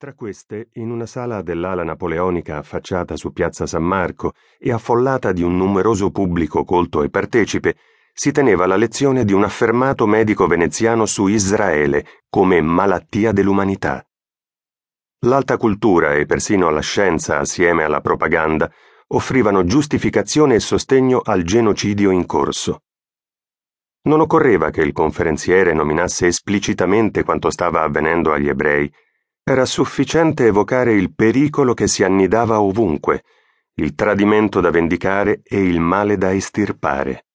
Tra queste, in una sala dell'ala napoleonica affacciata su piazza San Marco e affollata di un numeroso pubblico colto e partecipe, si teneva la lezione di un affermato medico veneziano su Israele come malattia dell'umanità. L'alta cultura e persino la scienza, assieme alla propaganda, offrivano giustificazione e sostegno al genocidio in corso. Non occorreva che il conferenziere nominasse esplicitamente quanto stava avvenendo agli ebrei, era sufficiente evocare il pericolo che si annidava ovunque, il tradimento da vendicare e il male da estirpare.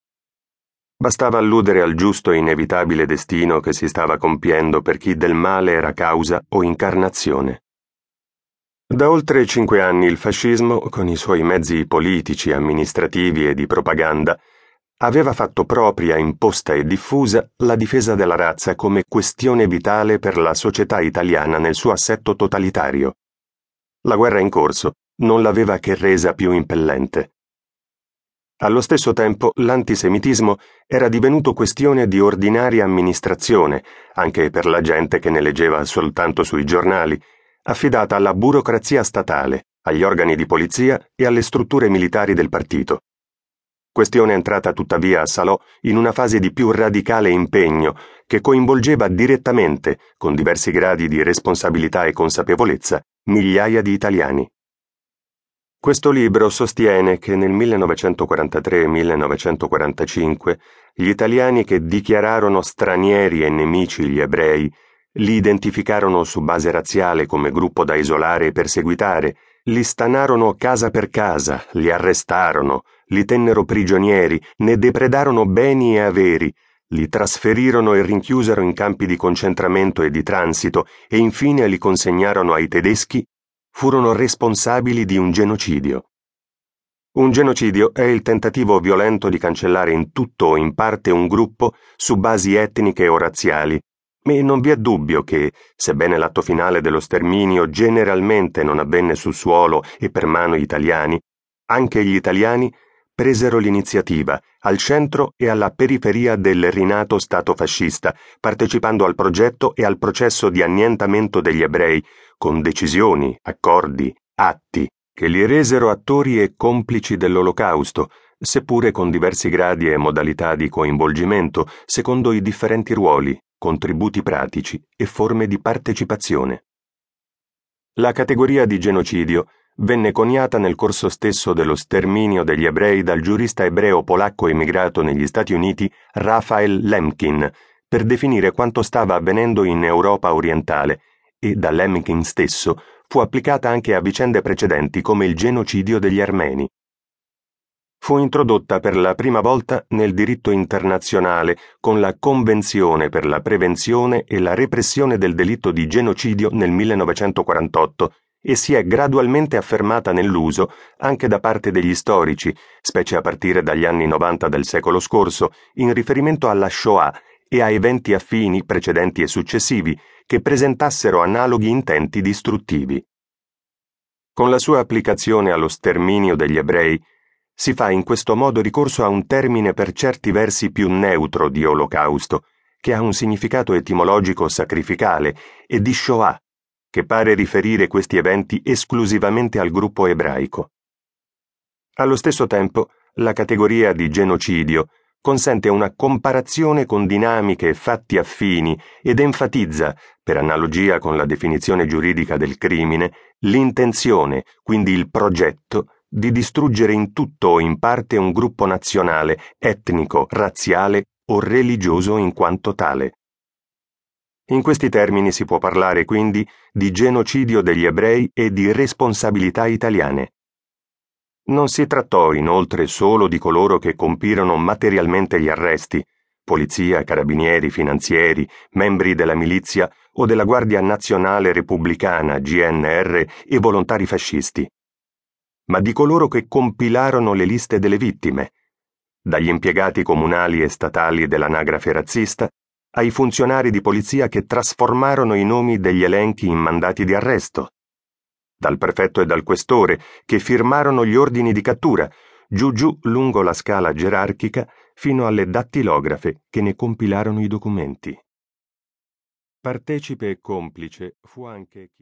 Bastava alludere al giusto e inevitabile destino che si stava compiendo per chi del male era causa o incarnazione. Da oltre cinque anni il fascismo, con i suoi mezzi politici, amministrativi e di propaganda, aveva fatto propria, imposta e diffusa la difesa della razza come questione vitale per la società italiana nel suo assetto totalitario. La guerra in corso non l'aveva che resa più impellente. Allo stesso tempo l'antisemitismo era divenuto questione di ordinaria amministrazione, anche per la gente che ne leggeva soltanto sui giornali, affidata alla burocrazia statale, agli organi di polizia e alle strutture militari del partito questione entrata tuttavia a Salò in una fase di più radicale impegno che coinvolgeva direttamente, con diversi gradi di responsabilità e consapevolezza, migliaia di italiani. Questo libro sostiene che nel 1943-1945 gli italiani che dichiararono stranieri e nemici gli ebrei li identificarono su base razziale come gruppo da isolare e perseguitare, li stanarono casa per casa, li arrestarono, li tennero prigionieri, ne depredarono beni e averi, li trasferirono e rinchiusero in campi di concentramento e di transito e infine li consegnarono ai tedeschi, furono responsabili di un genocidio. Un genocidio è il tentativo violento di cancellare in tutto o in parte un gruppo su basi etniche o razziali, e non vi è dubbio che, sebbene l'atto finale dello sterminio generalmente non avvenne sul suolo e per mano italiani, anche gli italiani presero l'iniziativa al centro e alla periferia del rinato Stato fascista, partecipando al progetto e al processo di annientamento degli ebrei, con decisioni, accordi, atti, che li resero attori e complici dell'Olocausto, seppure con diversi gradi e modalità di coinvolgimento, secondo i differenti ruoli, contributi pratici e forme di partecipazione. La categoria di genocidio venne coniata nel corso stesso dello sterminio degli ebrei dal giurista ebreo polacco emigrato negli Stati Uniti Raphael Lemkin per definire quanto stava avvenendo in Europa orientale e da Lemkin stesso fu applicata anche a vicende precedenti come il genocidio degli armeni. Fu introdotta per la prima volta nel diritto internazionale con la Convenzione per la prevenzione e la repressione del delitto di genocidio nel 1948 e si è gradualmente affermata nell'uso anche da parte degli storici, specie a partire dagli anni 90 del secolo scorso, in riferimento alla Shoah e a eventi affini precedenti e successivi che presentassero analoghi intenti distruttivi. Con la sua applicazione allo sterminio degli ebrei, si fa in questo modo ricorso a un termine per certi versi più neutro di olocausto, che ha un significato etimologico sacrificale, e di Shoah, che pare riferire questi eventi esclusivamente al gruppo ebraico. Allo stesso tempo, la categoria di genocidio consente una comparazione con dinamiche e fatti affini ed enfatizza, per analogia con la definizione giuridica del crimine, l'intenzione, quindi il progetto, di distruggere in tutto o in parte un gruppo nazionale, etnico, razziale o religioso in quanto tale. In questi termini si può parlare quindi di genocidio degli ebrei e di responsabilità italiane. Non si trattò inoltre solo di coloro che compirono materialmente gli arresti, polizia, carabinieri, finanzieri, membri della milizia o della Guardia Nazionale Repubblicana, GNR e volontari fascisti, ma di coloro che compilarono le liste delle vittime, dagli impiegati comunali e statali dell'anagrafe razzista ai funzionari di polizia che trasformarono i nomi degli elenchi in mandati di arresto, dal prefetto e dal questore che firmarono gli ordini di cattura, giù giù lungo la scala gerarchica fino alle dattilografe che ne compilarono i documenti. Partecipe e complice fu anche chi